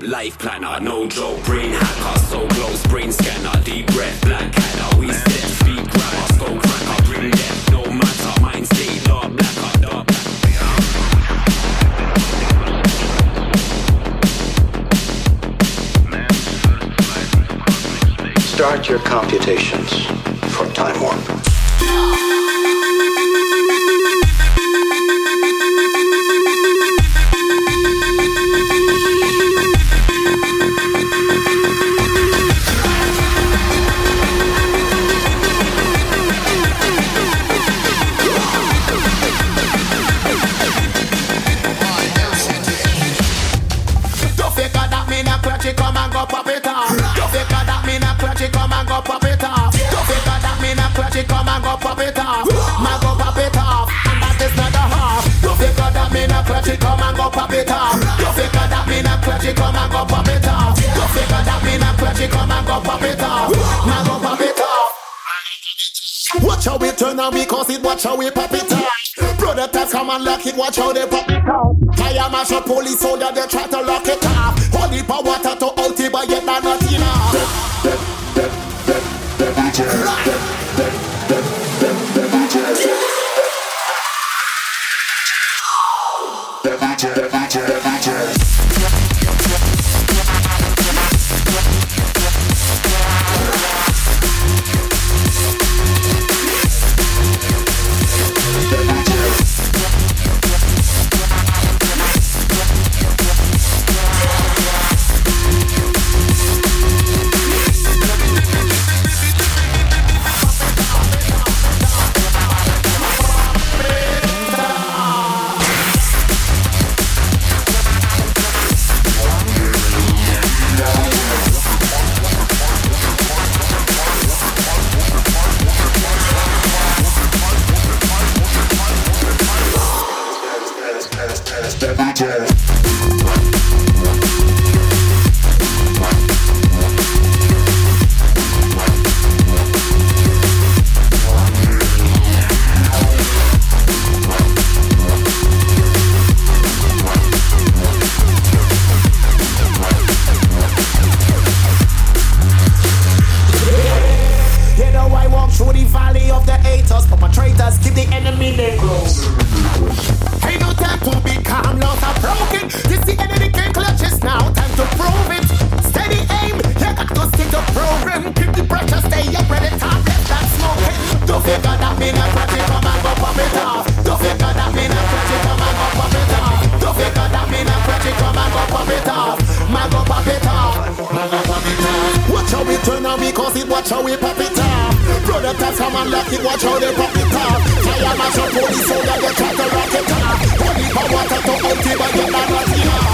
Life planner, no joke. Brain hacker, so close. Brain scanner, deep breath, black canner. We step, speak grammar, cracker. Bring death, no matter. Mind state, dark blacker, dark blacker. Start your computations for Time Warp. how we pop it out. Brother taps come and lock it, watch how they pop it out. I am a shot police soldier, they try to lock it up. Holy power water to out it, but yet not enough. Cause it watch how we pop it off Brother that's a man it watch how they pop it off Fire mash up all so soda go try to rock it off Holy power to empty but you're not